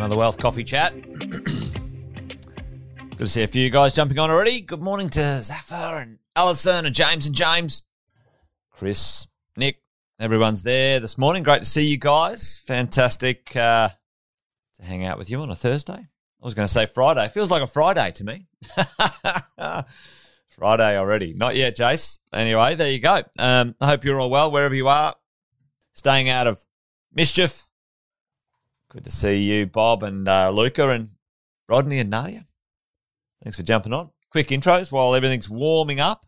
Another Wealth Coffee Chat. Good to see a few guys jumping on already. Good morning to Zafar and Alison and James and James, Chris, Nick. Everyone's there this morning. Great to see you guys. Fantastic uh, to hang out with you on a Thursday. I was going to say Friday. Feels like a Friday to me. Friday already. Not yet, Jace. Anyway, there you go. Um, I hope you're all well wherever you are. Staying out of mischief. Good to see you, Bob and uh, Luca and Rodney and Nadia. Thanks for jumping on. Quick intros while everything's warming up.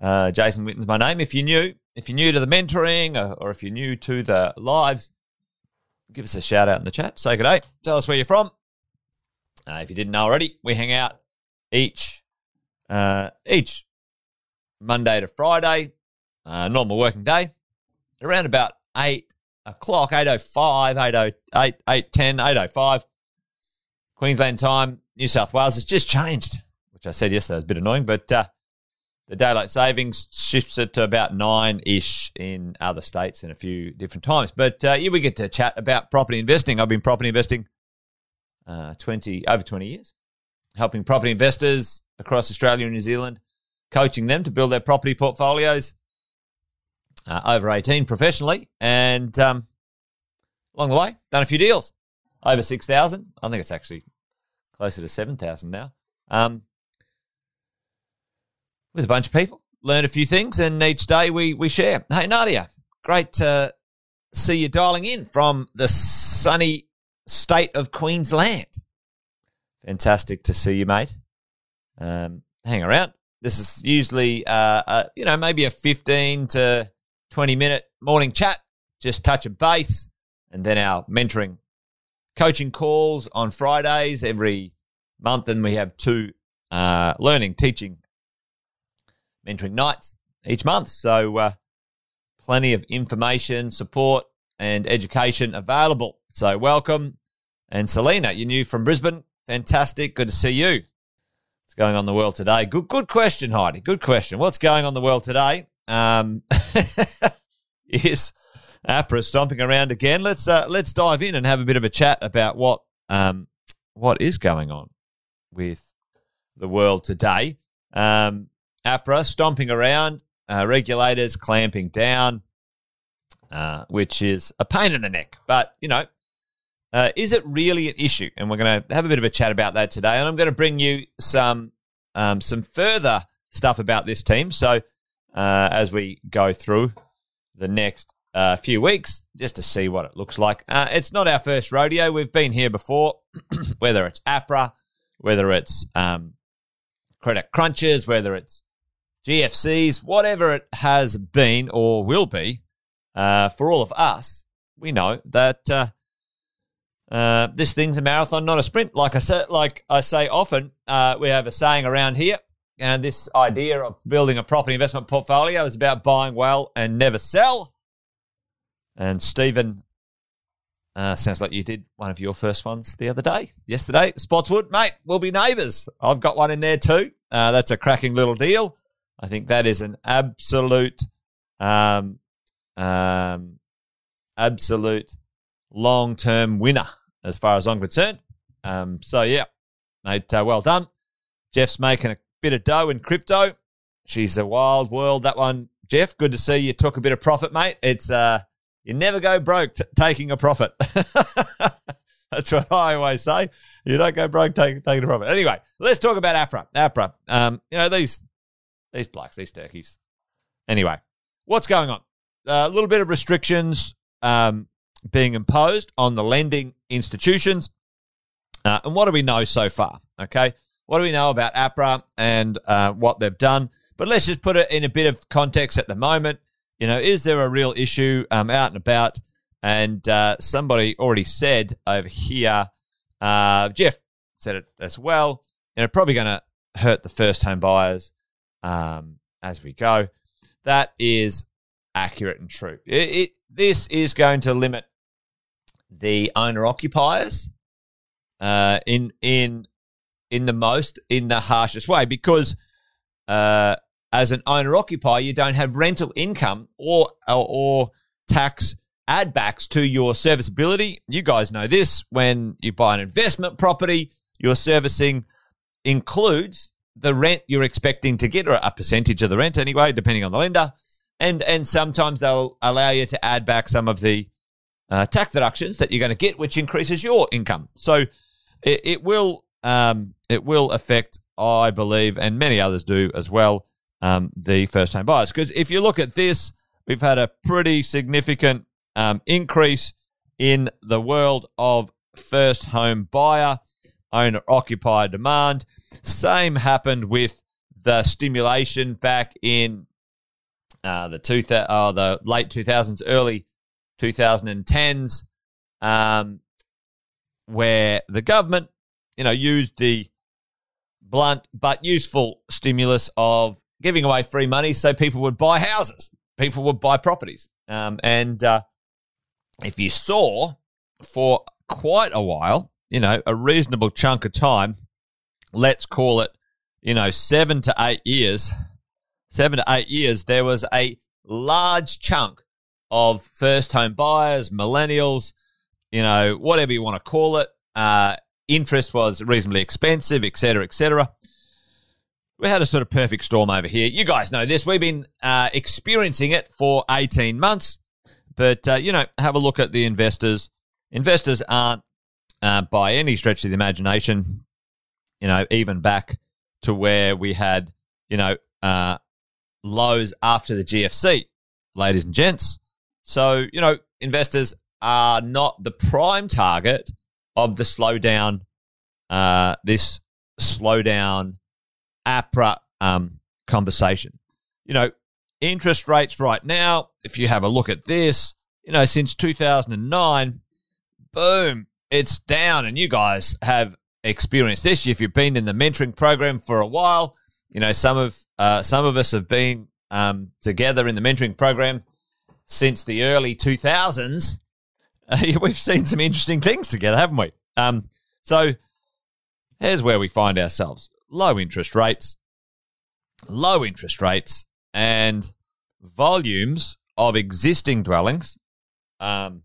Uh, Jason Witten's my name. If you're new, if you're new to the mentoring or, or if you're new to the lives, give us a shout out in the chat. Say good day. Tell us where you're from. Uh, if you didn't know already, we hang out each uh, each Monday to Friday, uh, normal working day, around about eight o'clock, 8.05, 8.08, 8.10, 8.05, Queensland time, New South Wales. It's just changed, which I said yesterday was a bit annoying, but uh, the daylight savings shifts it to about nine ish in other states and a few different times. But uh, here we get to chat about property investing. I've been property investing uh, 20 over 20 years, helping property investors across Australia and New Zealand, coaching them to build their property portfolios uh, over 18 professionally. And um, along the way, done a few deals over 6,000. I think it's actually closer to 7,000 now. Um, with a bunch of people, learned a few things, and each day we, we share. Hey, Nadia, great to see you dialing in from the sunny state of Queensland. Fantastic to see you, mate. Um, hang around. This is usually, uh, uh, you know, maybe a 15 to 20 minute morning chat, just touch and base, and then our mentoring coaching calls on Fridays every month. And we have two uh, learning, teaching, mentoring nights each month. So, uh, plenty of information, support, and education available. So, welcome. And Selena, you're new from Brisbane. Fantastic. Good to see you. What's going on in the world today? Good, good question, Heidi. Good question. What's going on in the world today? Um, is APRA stomping around again? Let's uh, let's dive in and have a bit of a chat about what um, what is going on with the world today. Um, APRA stomping around, uh, regulators clamping down, uh, which is a pain in the neck. But you know, uh, is it really an issue? And we're going to have a bit of a chat about that today. And I'm going to bring you some um, some further stuff about this team. So uh, as we go through the next uh, few weeks, just to see what it looks like. Uh, it's not our first rodeo. We've been here before, whether it's APRA, whether it's um, credit crunches, whether it's GFCs, whatever it has been or will be. Uh, for all of us, we know that uh, uh, this thing's a marathon, not a sprint. Like I said, like I say often, uh, we have a saying around here, and this idea of building a property investment portfolio is about buying well and never sell. And Stephen, uh, sounds like you did one of your first ones the other day, yesterday. Spotswood, mate, we'll be neighbours. I've got one in there too. Uh, that's a cracking little deal. I think that is an absolute, um, um, absolute long term winner as far as I'm concerned. Um, so, yeah, mate, uh, well done. Jeff's making a bit of dough in crypto. She's a wild world, that one. Jeff, good to see you took a bit of profit, mate. It's uh, you never go broke t- taking a profit. That's what I always say. You don't go broke taking, taking a profit. Anyway, let's talk about APRA. APRA. Um, you know, these these blacks, these turkeys. Anyway, what's going on? A little bit of restrictions um, being imposed on the lending institutions. Uh, and what do we know so far? Okay. What do we know about APRA and uh, what they've done? But let's just put it in a bit of context at the moment. You know, is there a real issue um, out and about? And uh, somebody already said over here, uh, Jeff said it as well, and it's probably going to hurt the first home buyers um, as we go. That is accurate and true. It, it, this is going to limit the owner occupiers uh, in in in the most in the harshest way because uh, as an owner occupier you don't have rental income or or, or tax add backs to your serviceability. You guys know this when you buy an investment property, your servicing includes the rent you're expecting to get, or a percentage of the rent anyway, depending on the lender. And and sometimes they'll allow you to add back some of the uh, tax deductions that you're going to get, which increases your income. So it, it will um, it will affect, I believe, and many others do as well, um, the first home buyers. Because if you look at this, we've had a pretty significant um, increase in the world of first home buyer owner occupier demand. Same happened with the stimulation back in uh, the two th- uh, the late 2000s, early 2010s, um, where the government, you know, used the blunt but useful stimulus of giving away free money so people would buy houses, people would buy properties, um, and uh, if you saw for quite a while, you know, a reasonable chunk of time, let's call it, you know, seven to eight years, seven to eight years, there was a large chunk of first home buyers, millennials, you know, whatever you want to call it. Uh, interest was reasonably expensive, etc., etc. We had a sort of perfect storm over here. You guys know this. We've been uh, experiencing it for 18 months. But, uh, you know, have a look at the investors. Investors aren't, uh, by any stretch of the imagination, you know, even back to where we had, you know, uh, lows after the GFC, ladies and gents. So, you know, investors are not the prime target of the slowdown, uh, this slowdown APRA um, conversation. You know, interest rates right now, if you have a look at this, you know, since 2009, boom, it's down. And you guys have experienced this. If you've been in the mentoring program for a while, you know, some of uh, some of us have been um, together in the mentoring program since the early 2000s. We've seen some interesting things together, haven't we? Um, so here's where we find ourselves low interest rates, low interest rates, and volumes of existing dwellings. Um,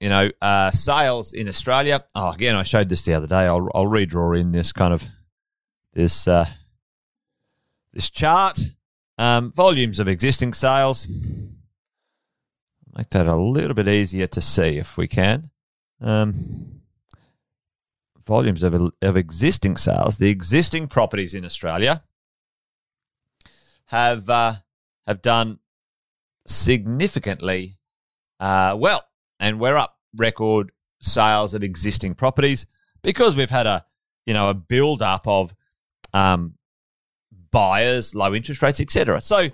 you know, uh, sales in Australia. Oh, again, I showed this the other day. I'll, I'll redraw in this kind of this uh, this chart. Um, volumes of existing sales. Make that a little bit easier to see if we can. Um, volumes of, of existing sales. The existing properties in Australia have uh, have done significantly uh, well, and we're up record sales of existing properties because we've had a you know a build up of um, buyers, low interest rates, etc. So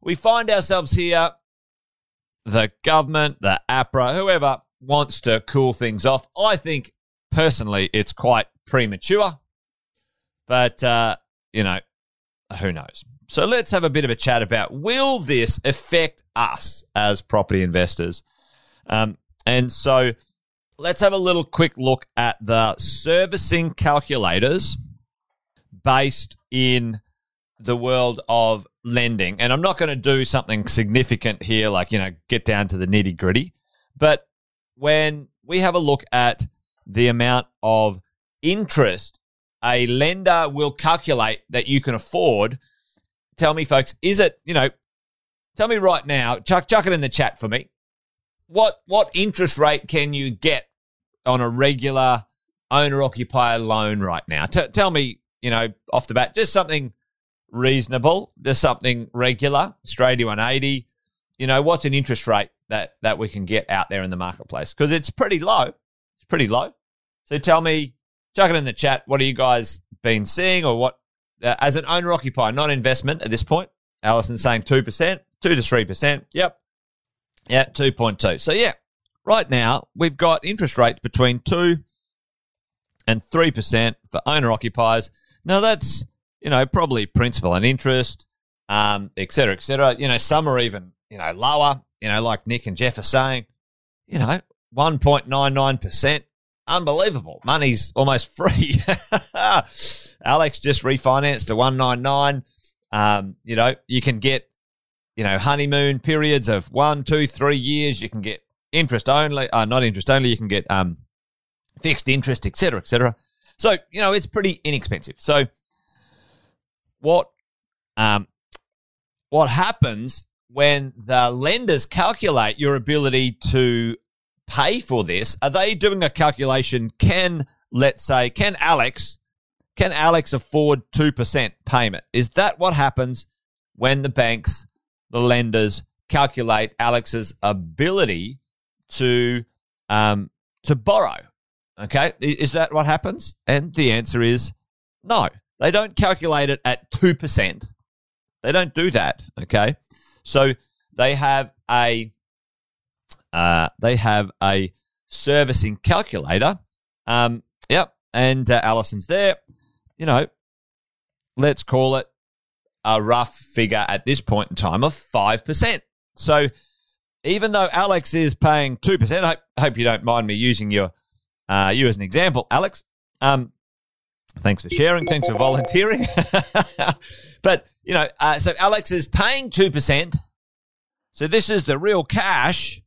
we find ourselves here. The government, the APRA, whoever wants to cool things off. I think personally it's quite premature, but uh, you know who knows. So let's have a bit of a chat about will this affect us as property investors? Um, and so let's have a little quick look at the servicing calculators based in the world of lending. And I'm not going to do something significant here, like, you know, get down to the nitty gritty. But when we have a look at the amount of interest a lender will calculate that you can afford tell me, folks, is it, you know, tell me right now, chuck, chuck it in the chat for me. What, what interest rate can you get on a regular owner occupier loan right now? T- tell me, you know, off the bat, just something reasonable, just something regular, Australia 180. You know, what's an interest rate that, that we can get out there in the marketplace? Because it's pretty low. It's pretty low. So tell me, chuck it in the chat. What have you guys been seeing or what uh, as an owner occupier, not investment at this point. Alison saying 2%, 2 to 3%. Yep. Yeah, 2.2. So, yeah, right now we've got interest rates between 2 and 3% for owner occupiers. Now, that's, you know, probably principal and interest, um, et cetera, et cetera. You know, some are even, you know, lower, you know, like Nick and Jeff are saying, you know, 1.99%. Unbelievable. Money's almost free. Alex just refinanced to 199. Um, you know, you can get you know, honeymoon periods of one, two, three years. You can get interest only, uh, not interest only. You can get um, fixed interest, etc., etc. So you know, it's pretty inexpensive. So what um, what happens when the lenders calculate your ability to pay for this? Are they doing a calculation? Can let's say, can Alex can Alex afford two percent payment? Is that what happens when the banks, the lenders, calculate Alex's ability to um, to borrow? Okay, is that what happens? And the answer is no. They don't calculate it at two percent. They don't do that. Okay, so they have a uh, they have a servicing calculator. Um, yep, and uh, Allison's there. You know, let's call it a rough figure at this point in time of five percent. So even though Alex is paying two percent, I hope you don't mind me using your uh, you as an example, Alex. Um, thanks for sharing. Thanks for volunteering. but you know, uh, so Alex is paying two percent. So this is the real cash.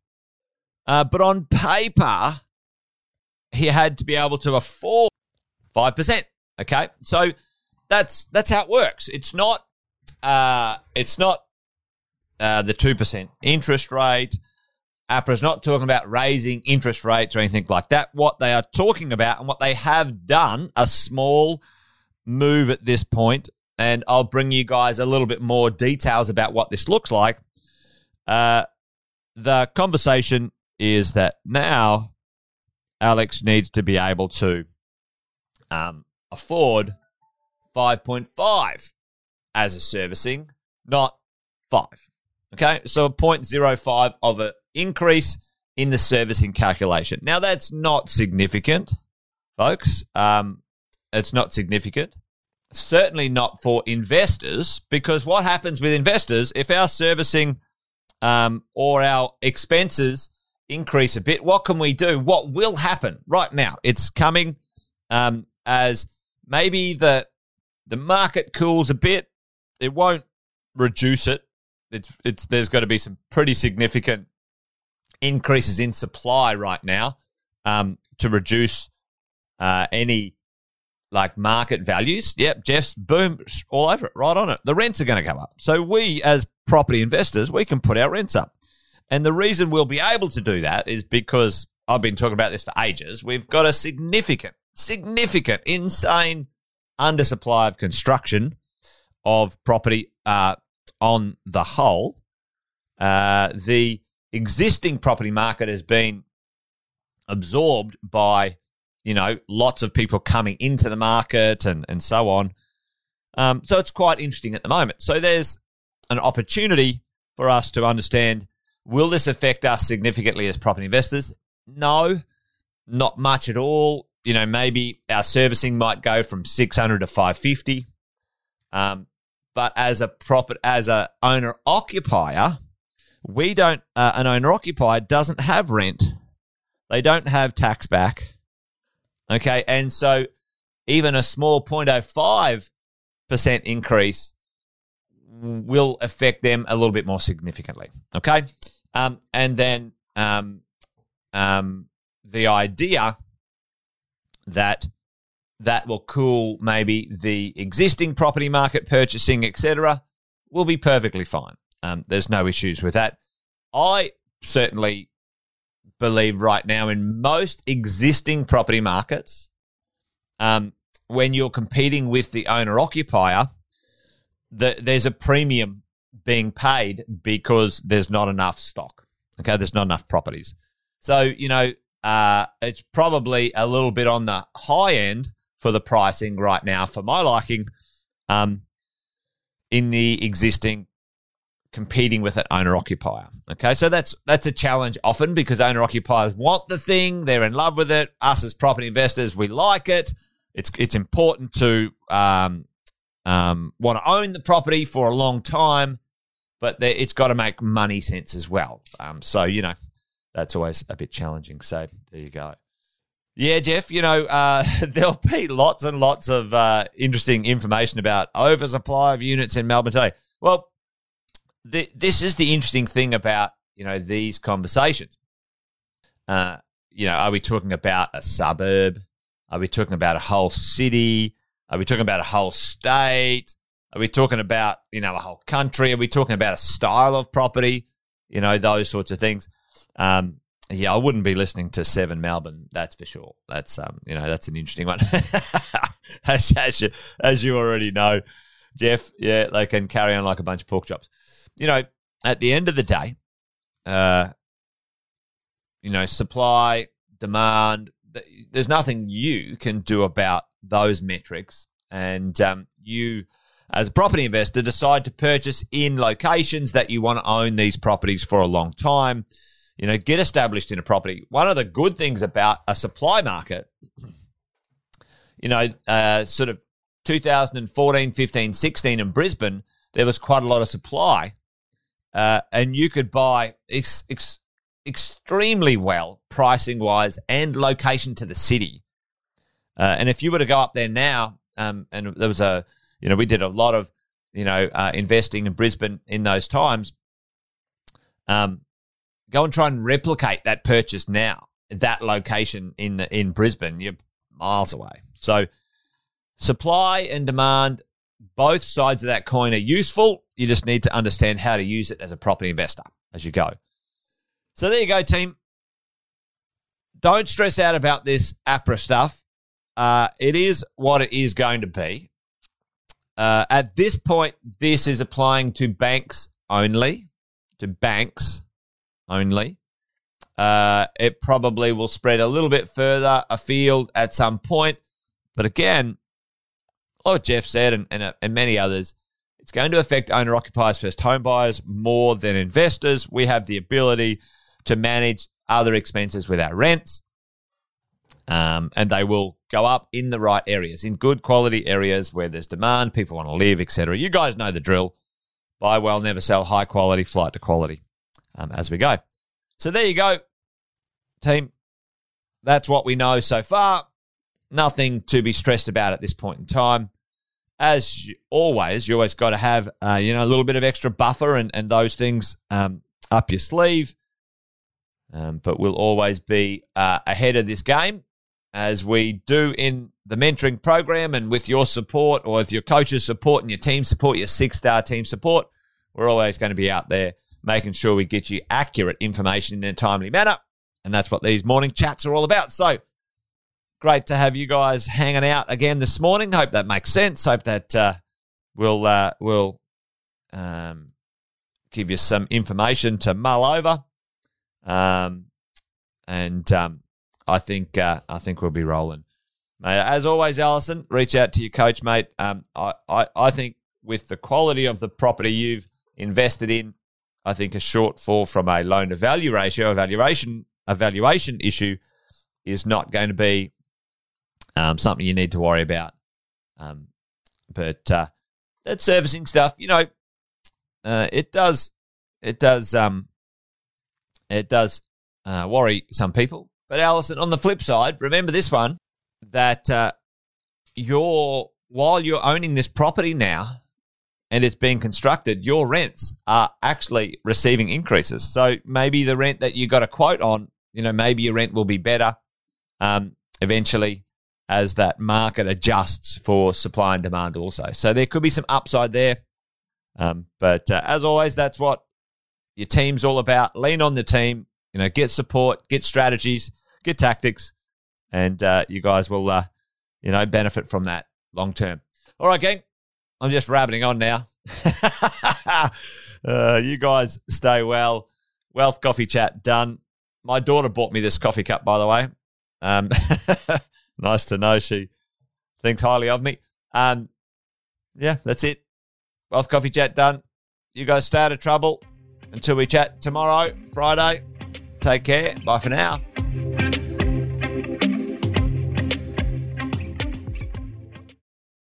Uh, but on paper, he had to be able to afford five percent. Okay, so that's that's how it works. It's not uh, it's not uh, the two percent interest rate. APRA's not talking about raising interest rates or anything like that. What they are talking about and what they have done, a small move at this point, and I'll bring you guys a little bit more details about what this looks like. Uh, the conversation is that now Alex needs to be able to um, afford 5.5 as a servicing, not 5. Okay, so a 0.05 of an increase in the servicing calculation. Now, that's not significant, folks. Um, it's not significant. Certainly not for investors, because what happens with investors if our servicing um, or our expenses increase a bit, what can we do? What will happen right now? It's coming um, as maybe the the market cools a bit. It won't reduce it. It's it's there's got to be some pretty significant increases in supply right now um, to reduce uh, any like market values. Yep, Jeff's boom all over it, right on it. The rents are going to go up. So we as property investors, we can put our rents up. And the reason we'll be able to do that is because I've been talking about this for ages. We've got a significant, significant, insane undersupply of construction of property uh, on the whole. Uh, the existing property market has been absorbed by, you know, lots of people coming into the market and, and so on. Um, so it's quite interesting at the moment. So there's an opportunity for us to understand Will this affect us significantly as property investors? No, not much at all. You know, maybe our servicing might go from 600 to 550. Um, but as a property, as a owner occupier, we don't. Uh, an owner occupier doesn't have rent. They don't have tax back. Okay, and so even a small 0.05 percent increase will affect them a little bit more significantly. Okay. Um, and then um, um, the idea that that will cool maybe the existing property market purchasing, etc., will be perfectly fine. Um, there's no issues with that. I certainly believe right now in most existing property markets, um, when you're competing with the owner occupier, the, there's a premium being paid because there's not enough stock. Okay, there's not enough properties. So, you know, uh, it's probably a little bit on the high end for the pricing right now for my liking um, in the existing competing with an owner occupier. Okay, so that's that's a challenge often because owner occupiers want the thing, they're in love with it. Us as property investors, we like it. It's it's important to um, um, want to own the property for a long time but it's got to make money sense as well. Um, so you know that's always a bit challenging. So there you go. Yeah, Jeff. You know uh, there'll be lots and lots of uh, interesting information about oversupply of units in Melbourne today. Well, the, this is the interesting thing about you know these conversations. Uh, you know, are we talking about a suburb? Are we talking about a whole city? Are we talking about a whole state? Are we talking about you know a whole country? Are we talking about a style of property? You know those sorts of things. Um, yeah, I wouldn't be listening to Seven Melbourne. That's for sure. That's um, you know, that's an interesting one. as, as, you as you already know, Jeff. Yeah, they can carry on like a bunch of pork chops. You know, at the end of the day, uh, you know, supply, demand. There's nothing you can do about those metrics, and um, you, as a property investor, decide to purchase in locations that you want to own these properties for a long time you know, get established in a property. One of the good things about a supply market, you know, uh, sort of 2014, 15, 16 in Brisbane, there was quite a lot of supply. Uh, and you could buy ex- ex- extremely well, pricing wise, and location to the city. Uh, and if you were to go up there now, um, and there was a, you know, we did a lot of, you know, uh, investing in Brisbane in those times. Um, Go and try and replicate that purchase now, that location in in Brisbane. You're miles away. So supply and demand, both sides of that coin are useful. You just need to understand how to use it as a property investor as you go. So there you go, team. Don't stress out about this APRA stuff. Uh, it is what it is going to be. Uh, at this point, this is applying to banks only, to banks only. Uh, it probably will spread a little bit further afield at some point. But again, like Jeff said, and, and, and many others, it's going to affect owner occupiers, first home buyers more than investors. We have the ability to manage other expenses with our rents, um, and they will go up in the right areas, in good quality areas where there's demand, people want to live, etc. You guys know the drill. Buy well, never sell, high quality, flight to quality um, as we go. So there you go, team. That's what we know so far. Nothing to be stressed about at this point in time. As always, you always got to have uh, you know a little bit of extra buffer and, and those things um, up your sleeve. Um, but we'll always be uh, ahead of this game as we do in the mentoring program and with your support or with your coach's support and your team support, your six star team support. We're always going to be out there making sure we get you accurate information in a timely manner. And that's what these morning chats are all about. So great to have you guys hanging out again this morning. Hope that makes sense. Hope that uh, we'll uh, we'll um, give you some information to mull over. Um, and um, I think uh, I think we'll be rolling. As always, Allison, reach out to your coach, mate. Um, I, I, I think with the quality of the property you've invested in, I think a shortfall from a loan to value ratio, evaluation, evaluation issue is not going to be um, something you need to worry about. Um, but uh, that servicing stuff, you know, uh, it does, it does, um, it does uh, worry some people. But Allison, on the flip side, remember this one that uh, you're while you're owning this property now, and it's being constructed, your rents are actually receiving increases. So maybe the rent that you got a quote on, you know, maybe your rent will be better um, eventually as that market adjusts for supply and demand also. So there could be some upside there. Um, but uh, as always, that's what your team's all about. Lean on the team, you know, get support, get strategies, get tactics, and uh, you guys will, uh, you know, benefit from that long term. All right, gang. I'm just rabbiting on now. uh, you guys stay well. Wealth coffee chat done. My daughter bought me this coffee cup, by the way. Um, nice to know she thinks highly of me. Um, yeah, that's it. Wealth coffee chat done. You guys stay out of trouble until we chat tomorrow, Friday. Take care. Bye for now.